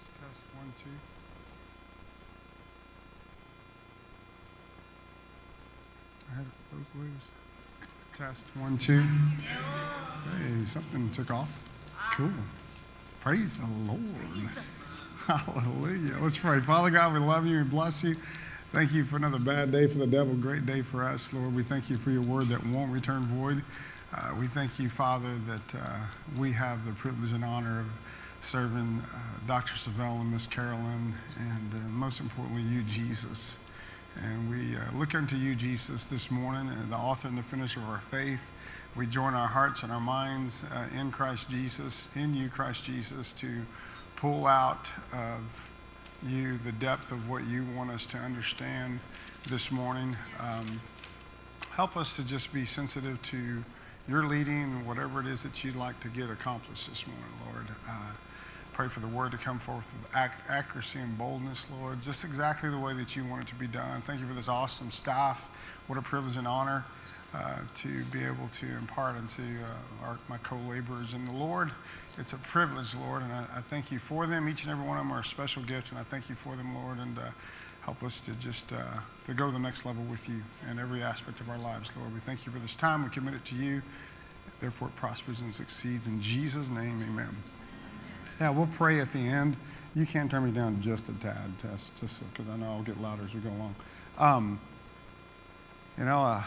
Test, test, one, two. I had it both ways. Test, one, two. Hey, something took off. Cool. Praise the Lord. Hallelujah. Let's pray. Father God, we love you and bless you. Thank you for another bad day for the devil, great day for us, Lord. We thank you for your word that won't return void. Uh, we thank you, Father, that uh, we have the privilege and honor of serving uh, Dr. Savelle and Miss Carolyn, and uh, most importantly, you, Jesus. And we uh, look unto you, Jesus, this morning, uh, the author and the finisher of our faith. We join our hearts and our minds uh, in Christ Jesus, in you, Christ Jesus, to pull out of you the depth of what you want us to understand this morning. Um, help us to just be sensitive to your leading, whatever it is that you'd like to get accomplished this morning, Lord. Uh, pray for the word to come forth with ac- accuracy and boldness, Lord, just exactly the way that you want it to be done. Thank you for this awesome staff. What a privilege and honor uh, to be able to impart unto uh, our, my co laborers. And the Lord, it's a privilege, Lord, and I, I, thank you for them. Each and every one of them are a special gift, and I thank you for them, Lord, and uh, help us to just uh, to go to the next level with you in every aspect of our lives, Lord. We thank you for this time. We commit it to you. Therefore, it prospers and succeeds. In Jesus' name, amen. Yeah, we'll pray at the end. You can't turn me down just a tad, Tess, just because so, I know I'll get louder as we go along. Um, you know, uh,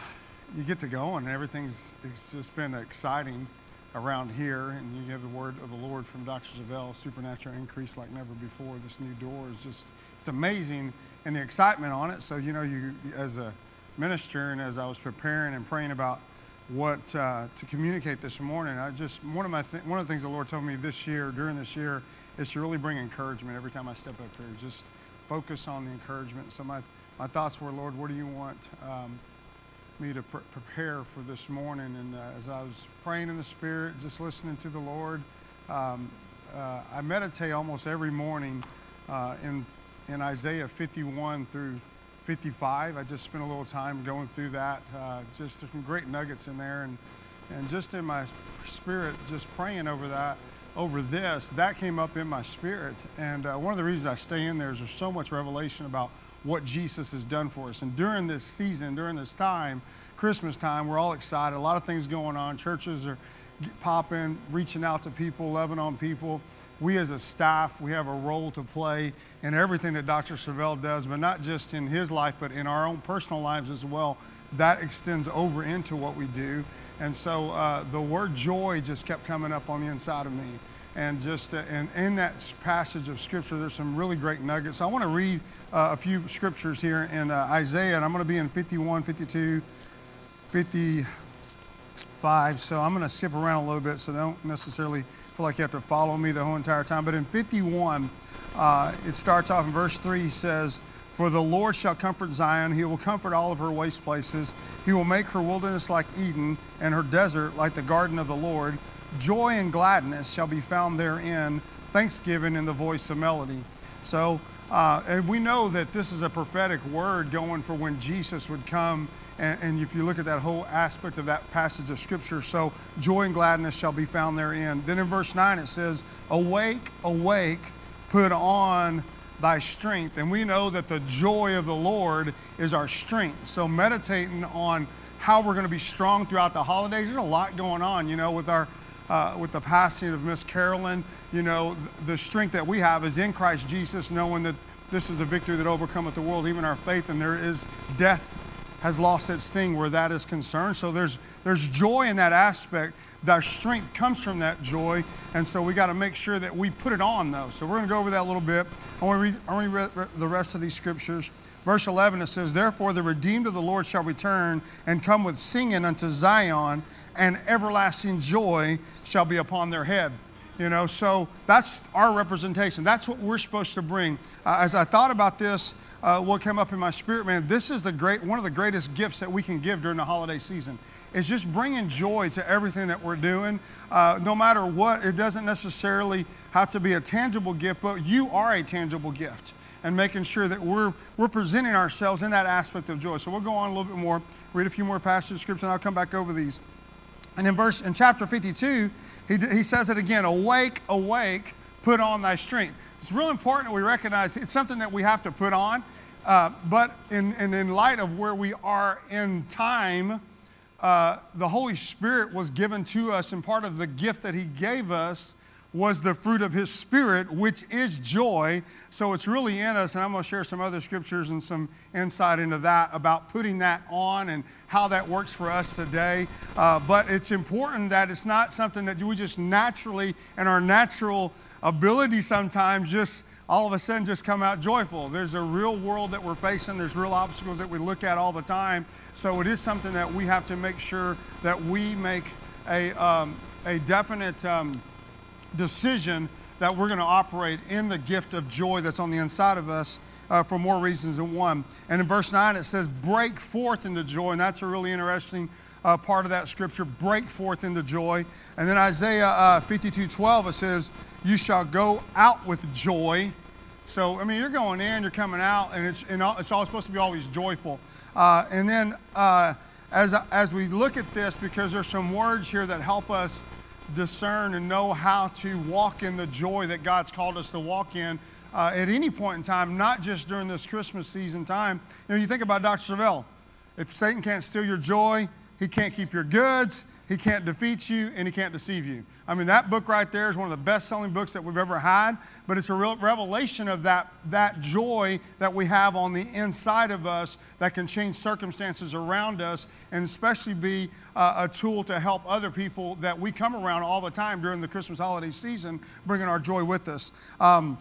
you get to go and everything's it's just been exciting around here, and you have the word of the Lord from Dr. Savelle, supernatural increase like never before. This new door is just, it's amazing, and the excitement on it. So, you know, you as a minister, and as I was preparing and praying about what uh, to communicate this morning. I just one of my th- one of the things the Lord told me this year during this year is to really bring encouragement every time I step up here. Just focus on the encouragement. So my my thoughts were, Lord, what do you want um, me to pr- prepare for this morning? And uh, as I was praying in the Spirit, just listening to the Lord, um, uh, I meditate almost every morning uh, in in Isaiah 51 through 55. I just spent a little time going through that. Uh, just some great nuggets in there, and and just in my spirit, just praying over that, over this, that came up in my spirit. And uh, one of the reasons I stay in there is there's so much revelation about what Jesus has done for us. And during this season, during this time, Christmas time, we're all excited. A lot of things going on. Churches are popping, reaching out to people, loving on people we as a staff, we have a role to play in everything that Dr. Savelle does, but not just in his life, but in our own personal lives as well. That extends over into what we do. And so uh, the word joy just kept coming up on the inside of me. And just uh, and in that passage of scripture, there's some really great nuggets. So I want to read uh, a few scriptures here in uh, Isaiah, and I'm going to be in 51, 52, 55. So I'm going to skip around a little bit, so don't necessarily feel like you have to follow me the whole entire time. But in 51, uh, it starts off in verse 3, he says, For the Lord shall comfort Zion, he will comfort all of her waste places. He will make her wilderness like Eden, and her desert like the garden of the Lord. Joy and gladness shall be found therein, thanksgiving in the voice of melody. So, uh, and we know that this is a prophetic word going for when Jesus would come and, and, if you look at that whole aspect of that passage of Scripture, so joy and gladness shall be found therein. Then in verse 9 it says, Awake, awake, put on thy strength. And we know that the joy of the Lord is our strength. So meditating on how we're going to be strong throughout the holidays, there's a lot going on, you know, with our. Uh, with the passing of Miss Carolyn, you know, the strength that we have is in Christ Jesus, knowing that this is the victory that overcometh the world, even our faith, and there is death has lost its sting where that is concerned. So there's, there's joy in that aspect. Our strength comes from that joy. And so we got to make sure that we put it on, though. So we're going to go over that a little bit. I want to read, read the rest of these scriptures. Verse 11, it says, Therefore the redeemed of the Lord shall return and come with singing unto Zion, and everlasting joy shall be upon their head. You know, so that's our representation. That's what we're supposed to bring. Uh, as I thought about this, uh, what came up in my spirit, man, this is the great, one of the greatest gifts that we can give during the holiday season. Is just bringing joy to everything that we're doing. Uh, no matter what, it doesn't necessarily have to be a tangible gift, but you are a tangible gift. And making sure that we're, we're presenting ourselves in that aspect of joy. So we'll go on a little bit more, read a few more passages of scripture, and I'll come back over these. And in verse in chapter 52, he, he says it again, awake, awake, put on thy strength. It's real important that we recognize it's something that we have to put on. Uh, but in, in, in light of where we are in time, uh, the Holy Spirit was given to us, and part of the gift that He gave us was the fruit of His Spirit, which is joy. So it's really in us, and I'm going to share some other scriptures and some insight into that about putting that on and how that works for us today. Uh, but it's important that it's not something that we just naturally, and our natural ability sometimes just all of a sudden just come out joyful. There's a real world that we're facing, there's real obstacles that we look at all the time. So it is something that we have to make sure that we make a, um, a definite um, decision that we're going to operate in the gift of joy that's on the inside of us. Uh, for more reasons than one. And in verse 9, it says, break forth into joy. And that's a really interesting uh, part of that scripture break forth into joy. And then Isaiah uh, 52 12, it says, You shall go out with joy. So, I mean, you're going in, you're coming out, and it's, and all, it's all supposed to be always joyful. Uh, and then uh, as, as we look at this, because there's some words here that help us discern and know how to walk in the joy that God's called us to walk in uh, at any point in time, not just during this Christmas season time. You know, you think about Dr. Savelle. If Satan can't steal your joy, he can't keep your goods. He can't defeat you and he can't deceive you. I mean, that book right there is one of the best selling books that we've ever had, but it's a real revelation of that, that joy that we have on the inside of us that can change circumstances around us and especially be uh, a tool to help other people that we come around all the time during the Christmas holiday season, bringing our joy with us. Um,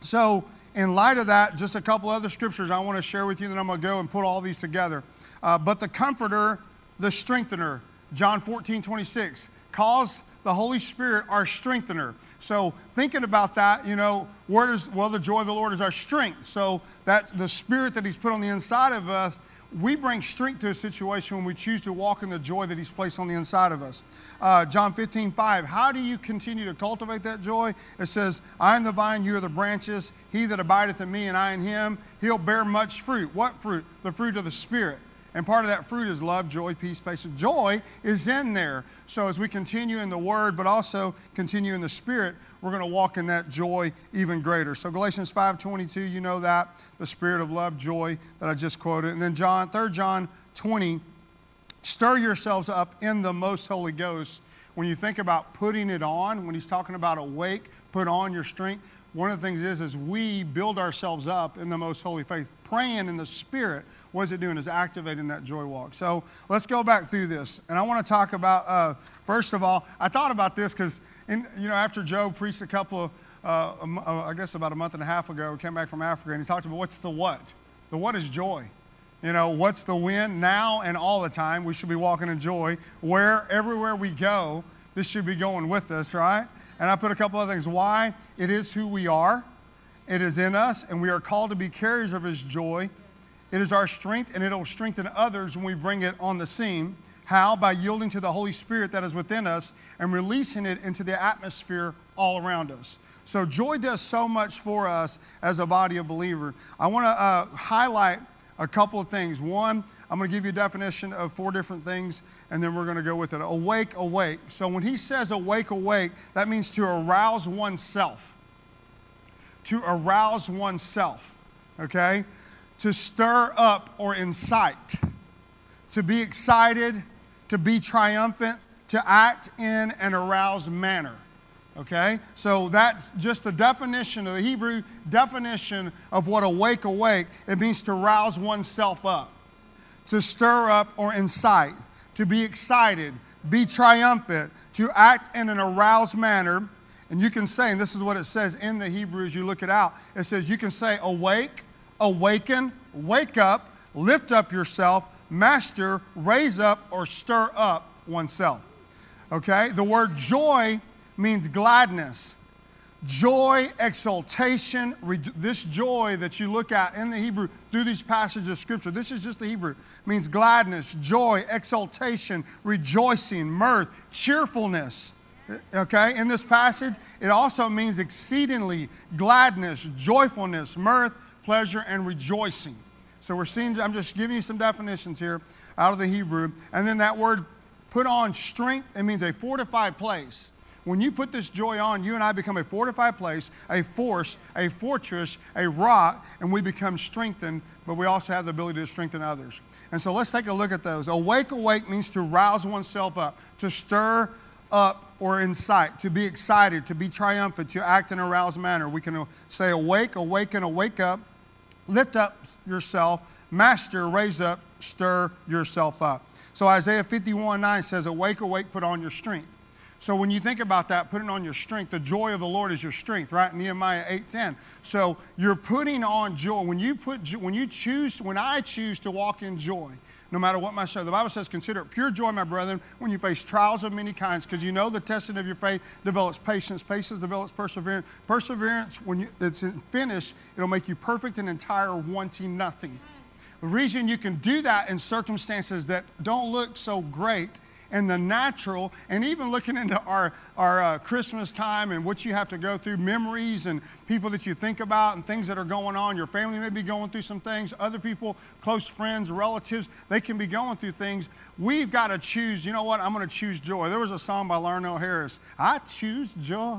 so, in light of that, just a couple other scriptures I want to share with you, then I'm going to go and put all these together. Uh, but the Comforter the strengthener. John 14, 26 calls the Holy Spirit our strengthener. So thinking about that, you know, where does well the joy of the Lord is our strength. So that the spirit that He's put on the inside of us, we bring strength to a situation when we choose to walk in the joy that He's placed on the inside of us. Uh, John 15, 5. How do you continue to cultivate that joy? It says, I am the vine, you are the branches. He that abideth in me and I in him, he'll bear much fruit. What fruit? The fruit of the Spirit. And part of that fruit is love, joy, peace, patience. Joy is in there. So as we continue in the Word, but also continue in the Spirit, we're going to walk in that joy even greater. So Galatians 5:22, you know that the spirit of love, joy that I just quoted. And then John, 3 John 20, stir yourselves up in the most Holy Ghost. When you think about putting it on, when he's talking about awake, put on your strength. One of the things is, is we build ourselves up in the most holy faith, praying in the Spirit what is it doing? Is activating that joy walk. So let's go back through this. And I want to talk about, uh, first of all, I thought about this because, you know, after Joe preached a couple of, uh, uh, I guess about a month and a half ago, we came back from Africa, and he talked about what's the what? The what is joy. You know, what's the when? Now and all the time, we should be walking in joy. Where, everywhere we go, this should be going with us, right? And I put a couple of things. Why? It is who we are, it is in us, and we are called to be carriers of His joy it is our strength, and it'll strengthen others when we bring it on the scene. How? By yielding to the Holy Spirit that is within us and releasing it into the atmosphere all around us. So, joy does so much for us as a body of believers. I want to uh, highlight a couple of things. One, I'm going to give you a definition of four different things, and then we're going to go with it. Awake, awake. So, when he says awake, awake, that means to arouse oneself. To arouse oneself. Okay? to stir up or incite, to be excited, to be triumphant, to act in an aroused manner. Okay? So that's just the definition of the Hebrew definition of what awake, awake. It means to rouse oneself up, to stir up or incite, to be excited, be triumphant, to act in an aroused manner. And you can say, and this is what it says in the Hebrew as you look it out it says, you can say awake, awaken, wake up, lift up yourself, master, raise up, or stir up oneself. Okay? The word joy means gladness. Joy, exultation, this joy that you look at in the Hebrew through these passages of Scripture, this is just the Hebrew, means gladness, joy, exultation, rejoicing, mirth, cheerfulness. Okay, in this passage, it also means exceedingly gladness, joyfulness, mirth, pleasure, and rejoicing. So we're seeing, I'm just giving you some definitions here out of the Hebrew. And then that word put on strength, it means a fortified place. When you put this joy on, you and I become a fortified place, a force, a fortress, a rock, and we become strengthened, but we also have the ability to strengthen others. And so let's take a look at those. Awake, awake means to rouse oneself up, to stir up or incite, to be excited, to be triumphant, to act in a roused manner. We can say awake, awaken, awake up, lift up yourself, master, raise up, stir yourself up. So Isaiah 51 9 says, Awake, awake, put on your strength. So when you think about that, putting on your strength, the joy of the Lord is your strength, right? Nehemiah 8:10. So you're putting on joy. When you put when you choose, when I choose to walk in joy, no matter what my soul. The Bible says, consider it pure joy, my brethren, when you face trials of many kinds, because you know the testing of your faith develops patience. Patience develops perseverance. Perseverance, when you, it's finished, it'll make you perfect and entire, wanting nothing. The reason you can do that in circumstances that don't look so great and the natural, and even looking into our, our uh, Christmas time and what you have to go through, memories and people that you think about and things that are going on. Your family may be going through some things, other people, close friends, relatives, they can be going through things. We've got to choose, you know what? I'm going to choose joy. There was a song by Larnell Harris I choose joy.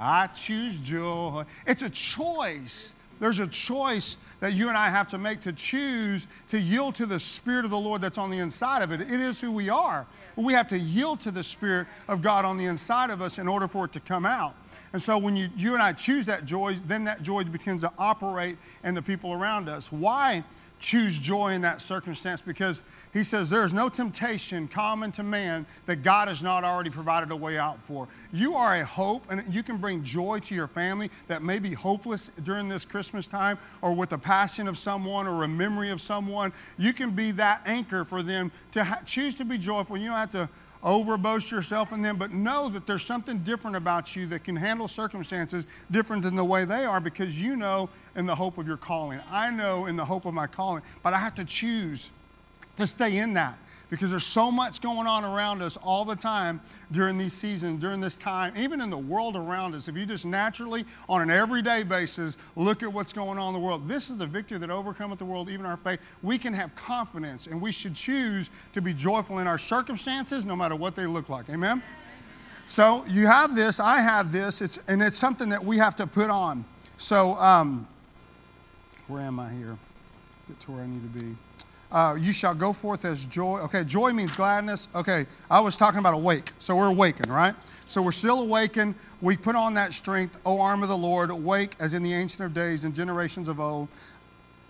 I choose joy. It's a choice. There's a choice that you and I have to make to choose to yield to the Spirit of the Lord that's on the inside of it. It is who we are. We have to yield to the Spirit of God on the inside of us in order for it to come out. And so when you, you and I choose that joy, then that joy begins to operate in the people around us. Why? Choose joy in that circumstance because he says there is no temptation common to man that God has not already provided a way out for. You are a hope, and you can bring joy to your family that may be hopeless during this Christmas time or with the passing of someone or a memory of someone. You can be that anchor for them to ha- choose to be joyful. You don't have to overboast yourself in them, but know that there's something different about you that can handle circumstances different than the way they are because you know in the hope of your calling. I know in the hope of my calling, but I have to choose to stay in that because there's so much going on around us all the time during these seasons, during this time, even in the world around us. If you just naturally, on an everyday basis, look at what's going on in the world, this is the victory that overcometh the world, even our faith. We can have confidence, and we should choose to be joyful in our circumstances, no matter what they look like. Amen? So you have this, I have this, it's, and it's something that we have to put on. So, um, where am I here? Get to where I need to be. Uh, you shall go forth as joy. Okay, joy means gladness. Okay, I was talking about awake. So we're awakened, right? So we're still awakened. We put on that strength, O arm of the Lord, awake as in the ancient of days and generations of old.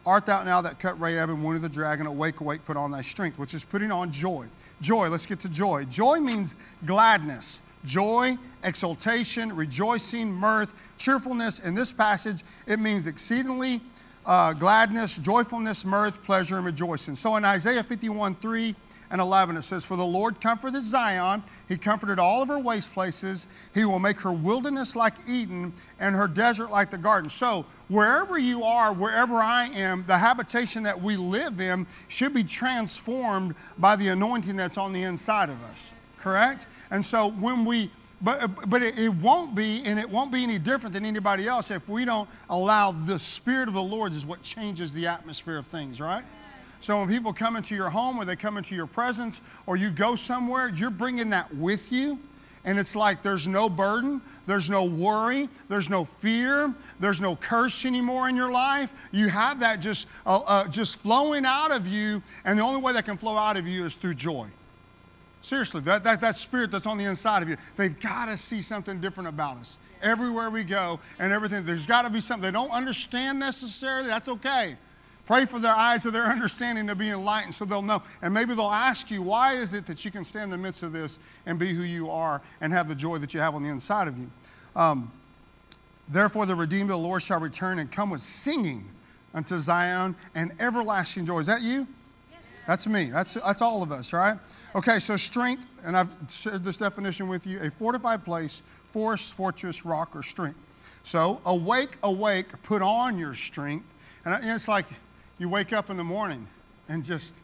Art thou now that cut Rahab and wounded the dragon? Awake, awake, put on thy strength, which is putting on joy. Joy, let's get to joy. Joy means gladness, joy, exultation, rejoicing, mirth, cheerfulness. In this passage, it means exceedingly uh, gladness, joyfulness, mirth, pleasure, and rejoicing. So in Isaiah 51 3 and 11, it says, For the Lord comforted Zion, He comforted all of her waste places. He will make her wilderness like Eden and her desert like the garden. So wherever you are, wherever I am, the habitation that we live in should be transformed by the anointing that's on the inside of us. Correct? And so when we but, but it, it, won't be, and it won't be any different than anybody else if we don't allow the Spirit of the Lord is what changes the atmosphere of things, right? So when people come into your home or they come into your presence or you go somewhere, you're bringing that with you. And it's like there's no burden, there's no worry, there's no fear, there's no curse anymore in your life. You have that just, uh, uh, just flowing out of you, and the only way that can flow out of you is through joy. Seriously, that, that, that spirit that's on the inside of you, they've got to see something different about us. Everywhere we go and everything, there's got to be something they don't understand necessarily. That's okay. Pray for their eyes of their understanding to be enlightened so they'll know. And maybe they'll ask you, why is it that you can stand in the midst of this and be who you are and have the joy that you have on the inside of you? Um, Therefore, the redeemed of the Lord shall return and come with singing unto Zion and everlasting joy. Is that you? That's me. That's, that's all of us, right? Okay, so strength, and I've shared this definition with you a fortified place, forest, fortress, rock, or strength. So, awake, awake, put on your strength. And it's like you wake up in the morning and just,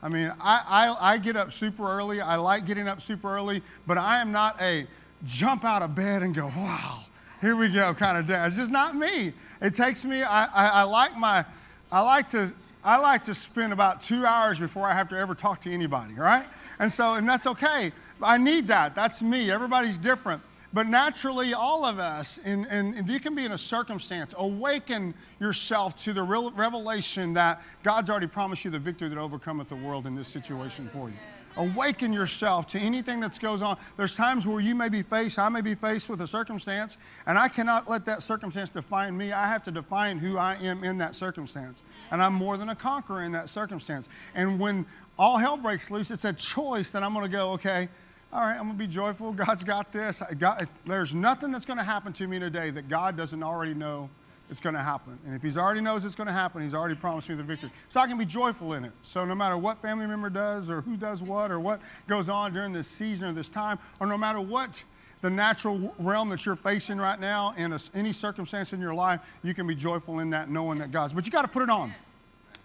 I mean, I, I, I get up super early. I like getting up super early, but I am not a jump out of bed and go, wow, here we go kind of day. It's just not me. It takes me, I, I, I like my, I like to I like to spend about two hours before I have to ever talk to anybody, right? And so, and that's okay. I need that. That's me. Everybody's different. But naturally, all of us, and, and, you can be in a circumstance, awaken yourself to the real revelation that God's already promised you the victory that overcometh the world in this situation for you. Awaken yourself to anything that goes on. There's times where you may be faced, I may be faced with a circumstance, and I cannot let that circumstance define me. I have to define who I am in that circumstance. And I'm more than a conqueror in that circumstance. And when all hell breaks loose, it's a choice that I'm going to go, okay, all right, I'm going to be joyful. God's got this. God, there's nothing that's going to happen to me today that God doesn't already know it's going to happen. And if He's already knows it's going to happen, He's already promised me the victory. So I can be joyful in it. So no matter what family member does or who does what or what goes on during this season or this time, or no matter what the natural realm that you're facing right now in a, any circumstance in your life, you can be joyful in that knowing that God's. But you got to put it on.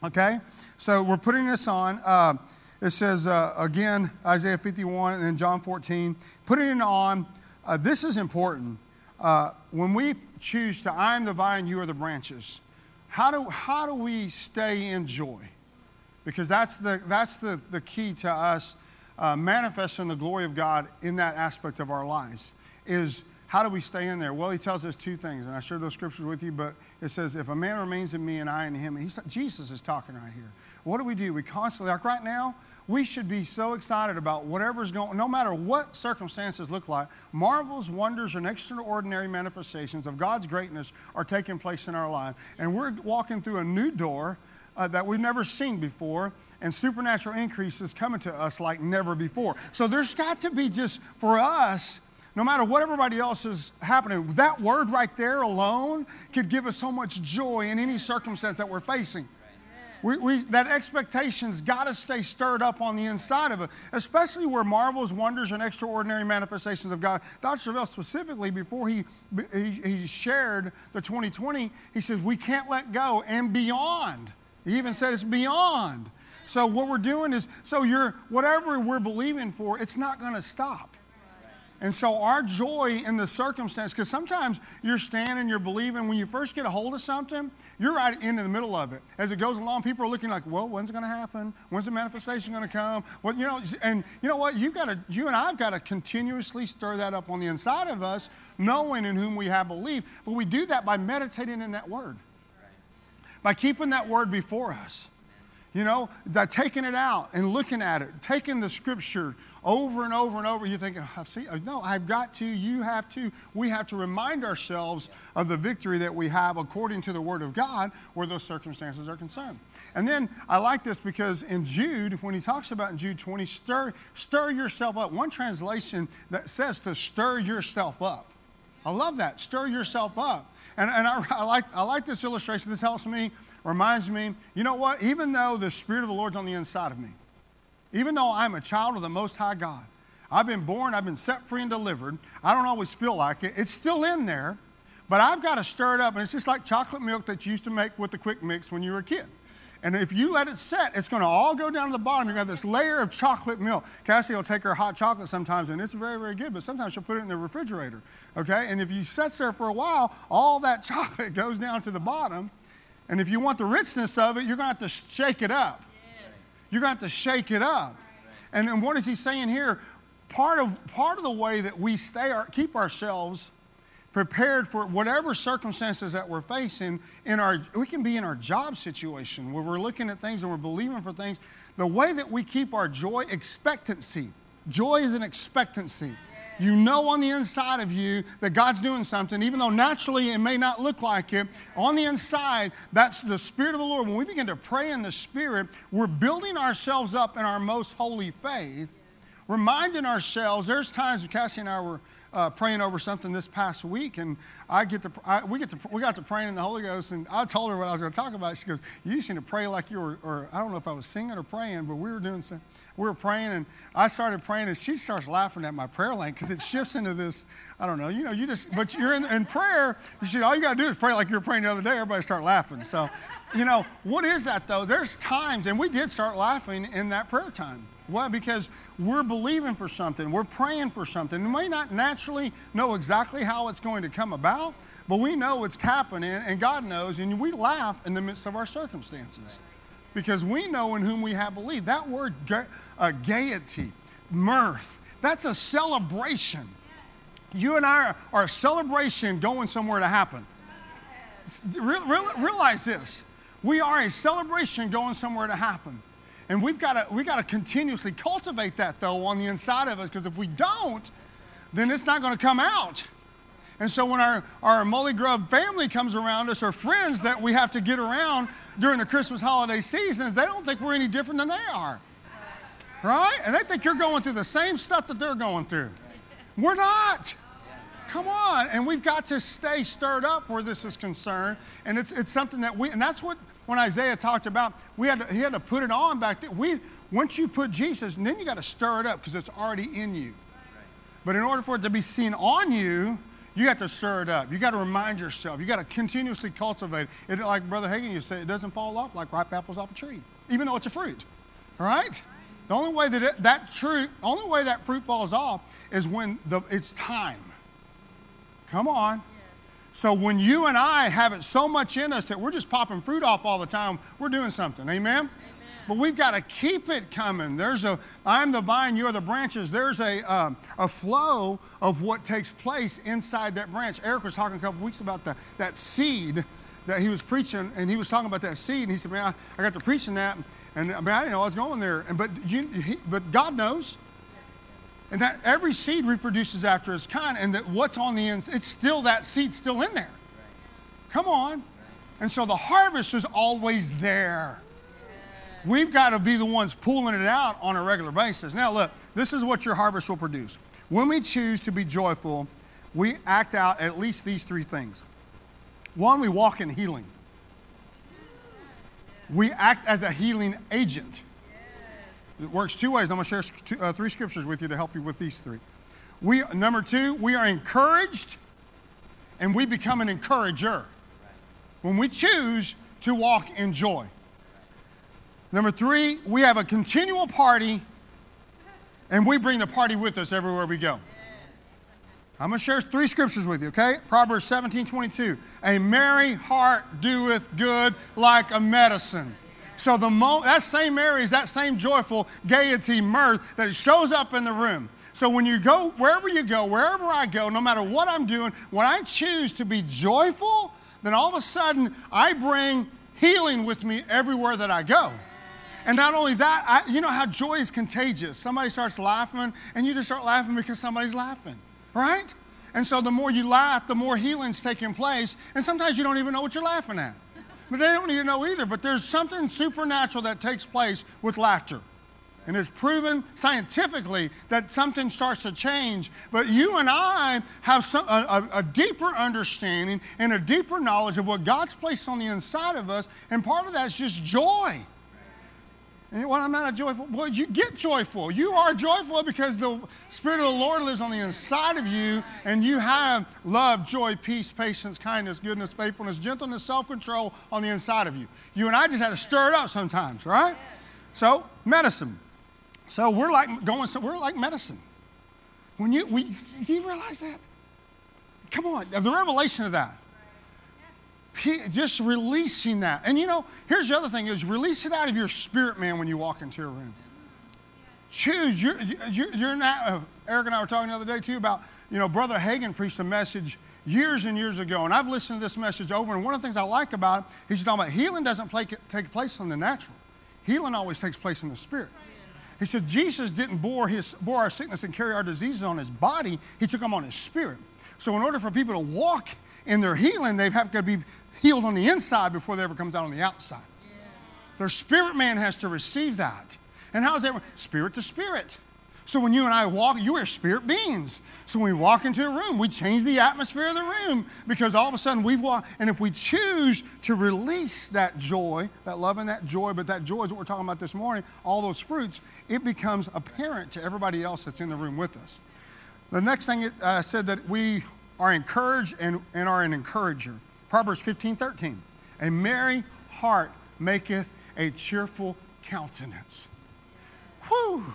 Okay? So we're putting this on. Uh, it says, uh, again, Isaiah 51 and then John 14, putting it on. Uh, this is important. Uh, when we choose to, I am the vine, you are the branches, how do, how do we stay in joy? Because that's the, that's the, the key to us uh, manifesting the glory of God in that aspect of our lives is how do we stay in there? Well, he tells us two things, and I shared those scriptures with you, but it says, if a man remains in me and I in him, he's, Jesus is talking right here. What do we do? We constantly, like right now, we should be so excited about whatever's going no matter what circumstances look like marvels wonders and extraordinary manifestations of god's greatness are taking place in our life. And we're walking through a new door uh, that we've never seen before and supernatural increase is coming to us like never before. So there's got to be just for us no matter what everybody else is happening that word right there alone could give us so much joy in any circumstance that we're facing we, we, that expectation's got to stay stirred up on the inside of it, especially where marvels, wonders, and extraordinary manifestations of God. Dr. Savelle specifically, before he, he, he shared the 2020, he says, we can't let go and beyond. He even said it's beyond. So what we're doing is, so you're, whatever we're believing for, it's not going to stop. And so our joy in the circumstance, because sometimes you're standing, you're believing, when you first get a hold of something, you're right in the middle of it. As it goes along, people are looking like, well, when's it going to happen? When's the manifestation going to come? Well, you know, and you know what? You've got to, you and I've got to continuously stir that up on the inside of us, knowing in whom we have belief. But we do that by meditating in that word, by keeping that word before us. You know, by taking it out and looking at it, taking the scripture over and over and over. You think, oh, see, no, I've got to, you have to. We have to remind ourselves of the victory that we have according to the Word of God where those circumstances are concerned. And then I like this because in Jude, when he talks about in Jude 20, stir, stir yourself up. One translation that says to stir yourself up. I love that. Stir yourself up. And, and I, I, like, I like this illustration. This helps me, reminds me, you know what? Even though the Spirit of the Lord's on the inside of me, even though I'm a child of the Most High God, I've been born, I've been set free and delivered. I don't always feel like it. It's still in there, but I've got to stir it up. And it's just like chocolate milk that you used to make with the quick mix when you were a kid. And if you let it set, it's going to all go down to the bottom. You've got this layer of chocolate milk. Cassie will take her hot chocolate sometimes, and it's very, very good, but sometimes she'll put it in the refrigerator. Okay? And if you set there for a while, all that chocolate goes down to the bottom. And if you want the richness of it, you're going to have to shake it up. You're going to have to shake it up. And, and what is he saying here? Part of, part of the way that we stay, our, keep ourselves prepared for whatever circumstances that we're facing in our we can be in our job situation where we're looking at things and we're believing for things the way that we keep our joy expectancy joy is an expectancy you know on the inside of you that God's doing something, even though naturally it may not look like it. On the inside, that's the Spirit of the Lord. When we begin to pray in the Spirit, we're building ourselves up in our most holy faith, reminding ourselves. There's times Cassie and I were uh, praying over something this past week, and I get to, I, we get to, we got to praying in the Holy Ghost, and I told her what I was going to talk about. She goes, "You seem to pray like you were, or I don't know if I was singing or praying, but we were doing some, we were praying, and I started praying, and she starts laughing at my prayer lane because it shifts into this, I don't know, you know, you just, but you're in, in prayer. She, all you got to do is pray like you were praying the other day. Everybody start laughing. So, you know, what is that though? There's times, and we did start laughing in that prayer time. Why? Because we're believing for something, we're praying for something. We may not naturally know exactly how it's going to come about, but we know it's happening, and God knows, and we laugh in the midst of our circumstances because we know in whom we have believed. That word, uh, gaiety, mirth, that's a celebration You and I are a celebration going somewhere to happen. Real, real, realize this. We are a celebration going somewhere to happen. And we've got to we got to continuously cultivate that though on the inside of us because if we don't, then it's not going to come out. And so when our, our Mully Grub family comes around us or friends that we have to get around during the Christmas holiday seasons, they don't think we're any different than they are. Right? And they think you're going through the same stuff that they're going through. We're not. Come on. And we've got to stay stirred up where this is concerned. And it's, it's something that we, and that's what when Isaiah talked about, we had to, he had to put it on back then. We, once you put Jesus, then you got to stir it up because it's already in you. But in order for it to be seen on you, you got to stir it up. You got to remind yourself. You got to continuously cultivate it. Like Brother Hagin, you say, it doesn't fall off like ripe apples off a tree, even though it's a fruit. All right? The only way that it, that fruit, only way that fruit falls off is when the, it's time. Come on. So when you and I have it so much in us that we're just popping fruit off all the time, we're doing something. Amen? But we've got to keep it coming. There's a, I'm the vine, you're the branches. There's a, um, a flow of what takes place inside that branch. Eric was talking a couple weeks about the, that seed that he was preaching, and he was talking about that seed, and he said, man, I, I got to preaching that, and I, mean, I didn't know I was going there. And, but, you, he, but God knows. And that every seed reproduces after its kind, and that what's on the inside, it's still that seed still in there. Come on. And so the harvest is always there. We've got to be the ones pulling it out on a regular basis. Now, look, this is what your harvest will produce. When we choose to be joyful, we act out at least these three things. One, we walk in healing. We act as a healing agent. It works two ways. I'm going to share two, uh, three scriptures with you to help you with these three. We, number two, we are encouraged and we become an encourager when we choose to walk in joy. Number three, we have a continual party and we bring the party with us everywhere we go. I'm going to share three scriptures with you, okay? Proverbs 17 22. A merry heart doeth good like a medicine. So the mo- that same Mary is that same joyful gaiety, mirth that shows up in the room. So when you go, wherever you go, wherever I go, no matter what I'm doing, when I choose to be joyful, then all of a sudden I bring healing with me everywhere that I go. And not only that, I, you know how joy is contagious. Somebody starts laughing, and you just start laughing because somebody's laughing, right? And so the more you laugh, the more healing's taking place. And sometimes you don't even know what you're laughing at. But they don't need to know either. But there's something supernatural that takes place with laughter. And it's proven scientifically that something starts to change. But you and I have some, a, a, deeper understanding and a deeper knowledge of what God's placed on the inside of us. And part of that is just joy. And well, I'm not a joyful. Well, you get joyful. You are joyful because the Spirit of the Lord lives on the inside of you, and you have love, joy, peace, patience, kindness, goodness, faithfulness, gentleness, self control on the inside of you. You and I just had to stir it up sometimes, right? So, medicine. So, we're like going, so we're like medicine. When you, we, do you realize that? Come on, the revelation of that just releasing that. And you know, here's the other thing is release it out of your spirit, man, when you walk into a room. Choose. You're, you're, you're not, uh, Eric and I were talking the other day too about, you know, Brother Hagin preached a message years and years ago, and I've listened to this message over. And one of the things I like about it, he's talking about healing doesn't play, take place in the natural. Healing always takes place in the spirit. He said Jesus didn't bore, his, bore our sickness and carry our diseases on his body, he took them on his spirit. So, in order for people to walk in their healing, they have to be healed on the inside before they ever comes out on the outside. Yes. Their spirit man has to receive that. And how is that? Spirit to spirit. So when you and I walk, you are spirit beings. So when we walk into a room, we change the atmosphere of the room because all of a sudden we've walked. And if we choose to release that joy, that love and that joy, but that joy is what we're talking about this morning, all those fruits, it becomes apparent to everybody else that's in the room with us. The next thing it uh, said that we are encouraged and, and are an encourager. Proverbs 15 13. A merry heart maketh a cheerful countenance. Whew.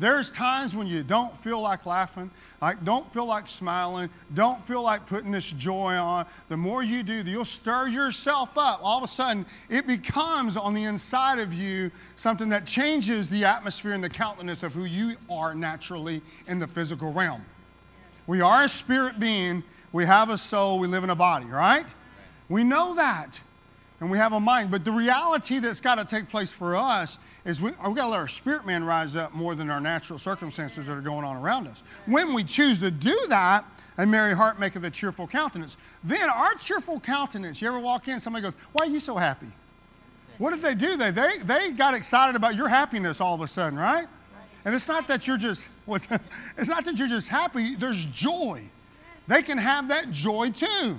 There's times when you don't feel like laughing, like don't feel like smiling, don't feel like putting this joy on. The more you do, you'll stir yourself up. All of a sudden, it becomes on the inside of you something that changes the atmosphere and the countenance of who you are naturally in the physical realm. We are a spirit being. We have a soul. We live in a body, right? We know that. And we have a mind. But the reality that's got to take place for us is we, we got to let our spirit man rise up more than our natural circumstances that are going on around us. When we choose to do that, a merry heart maketh a cheerful countenance. Then our cheerful countenance, you ever walk in, somebody goes, Why are you so happy? What did they do? They, they, they got excited about your happiness all of a sudden, right? And it's not that you're just, it's not that you're just happy, there's joy. They can have that joy too.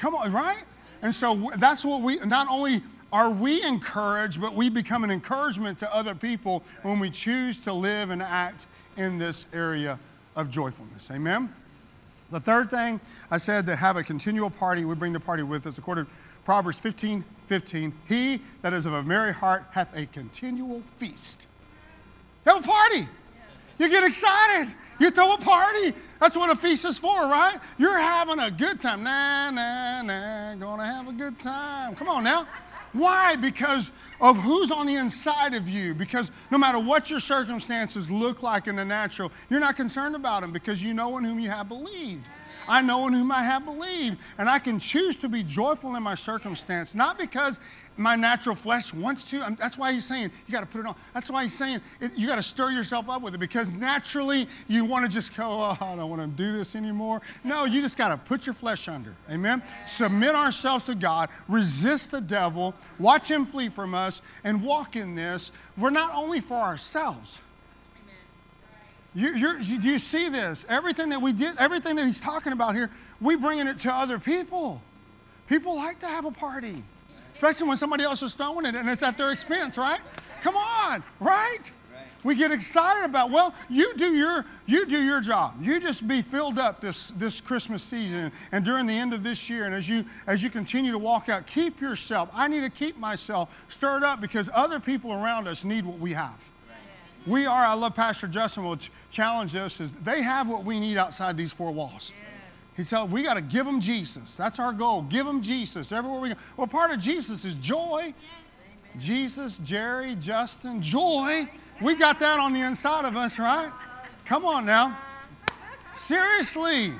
Come on, right? And so that's what we, not only are we encouraged, but we become an encouragement to other people when we choose to live and act in this area of joyfulness. Amen? The third thing I said that have a continual party, we bring the party with us. According to Proverbs 15 15, he that is of a merry heart hath a continual feast. Have a party. You get excited. You throw a party. That's what a feast is for, right? You're having a good time. Nah, nah, nah, gonna have a good time. Come on now. Why? Because of who's on the inside of you. Because no matter what your circumstances look like in the natural, you're not concerned about them because you know in whom you have believed. I know in whom I have believed. And I can choose to be joyful in my circumstance, not because my natural flesh wants to. that's why he's saying you got to put it on. That's why he's saying it, you got to stir yourself up with it because naturally you want to just go, oh, I don't want to do this anymore. No, you just got to put your flesh under. Amen? Submit ourselves to God, resist the devil, watch him flee from us, and walk in this. We're not only for ourselves. You, you, do you see this? Everything that we did, everything that he's talking about here, we bringing it to other people. People like to have a party especially when somebody else is throwing it and it's at their expense, right? Come on, right? We get excited about, well, you do your you do your job. You just be filled up this, this Christmas season and during the end of this year. And as you as you continue to walk out, keep yourself. I need to keep myself stirred up because other people around us need what we have. We are, I love Pastor Justin will challenge us, is they have what we need outside these four walls. He said, we got to give them Jesus. That's our goal. Give them Jesus everywhere we go. Well, part of Jesus is joy. Yes. Jesus, Jerry, Justin, joy. We got that on the inside of us, right? Come on now. Seriously.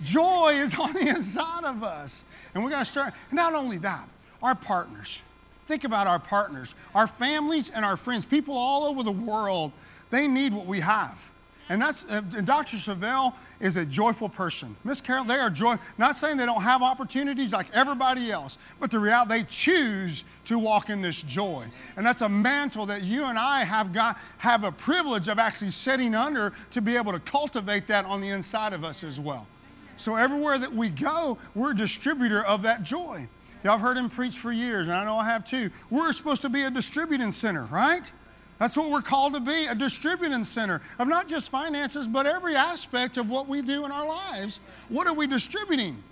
Joy is on the inside of us. And we got to start. Not only that, our partners. Think about our partners, our families, and our friends. People all over the world, they need what we have. And that's uh, Dr. Savelle is a joyful person. Miss Carol, they are joy. Not saying they don't have opportunities like everybody else, but the reality they choose to walk in this joy. And that's a mantle that you and I have got have a privilege of actually sitting under to be able to cultivate that on the inside of us as well. So everywhere that we go, we're a distributor of that joy. Y'all heard him preach for years, and I know I have too. We're supposed to be a distributing center, right? That's what we're called to be a distributing center of not just finances, but every aspect of what we do in our lives. What are we distributing?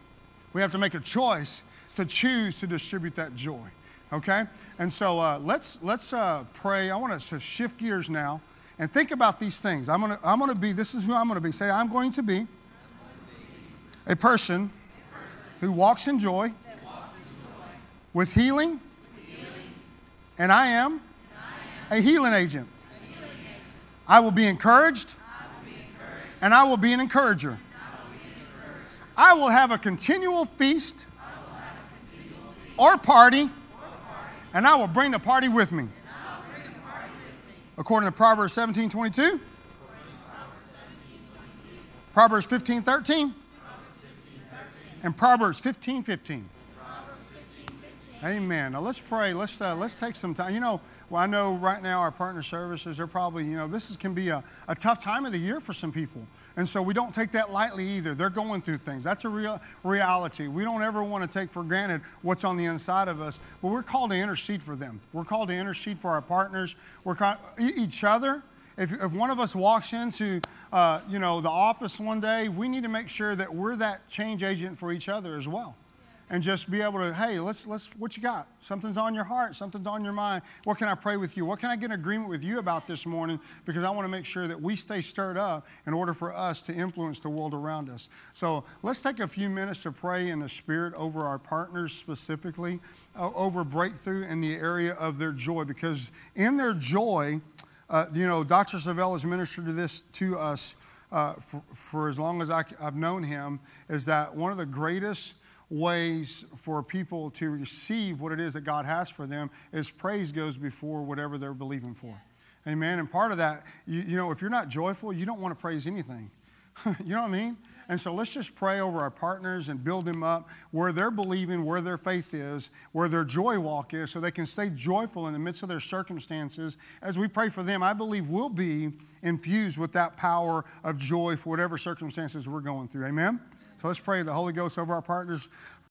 We have to make a choice to choose to distribute that joy. Okay? And so uh, let's, let's uh, pray. I want us to shift gears now and think about these things. I'm going to I'm gonna be, this is who I'm going to be. Say, I'm going to be a person who walks in joy with healing, and I am a healing agent. I will be encouraged, and I will be an encourager. I will have a continual feast or party, and I will bring the party with me. According to Proverbs 17 22, Proverbs 15 13, and Proverbs 15 15. Amen. Now let's pray. Let's uh, let's take some time. You know, well, I know right now our partner services are probably you know this is, can be a, a tough time of the year for some people, and so we don't take that lightly either. They're going through things. That's a real reality. We don't ever want to take for granted what's on the inside of us, but we're called to intercede for them. We're called to intercede for our partners. We're called, each other. If, if one of us walks into uh, you know the office one day, we need to make sure that we're that change agent for each other as well and just be able to, hey, let's, let's, what you got? Something's on your heart, something's on your mind. What can I pray with you? What can I get an agreement with you about this morning? Because I want to make sure that we stay stirred up in order for us to influence the world around us. So let's take a few minutes to pray in the Spirit over our partners specifically, uh, over breakthrough in the area of their joy. Because in their joy, uh, you know, Dr. Savelle has ministered to this to us uh, for, for as long as I, I've known him is that one of the greatest ways for people to receive what it is that God has for them is praise goes before whatever they're believing for. Amen. And part of that, you, you know, if you're not joyful, you don't want to praise anything. you know what I mean? And so let's just pray over our partners and build them up where they're believing, where their faith is, where their joy walk is, so they can stay joyful in the midst of their circumstances. As we pray for them, I believe we'll be infused with that power of joy for whatever circumstances we're going through. Amen? So let's pray the Holy Ghost over our partners.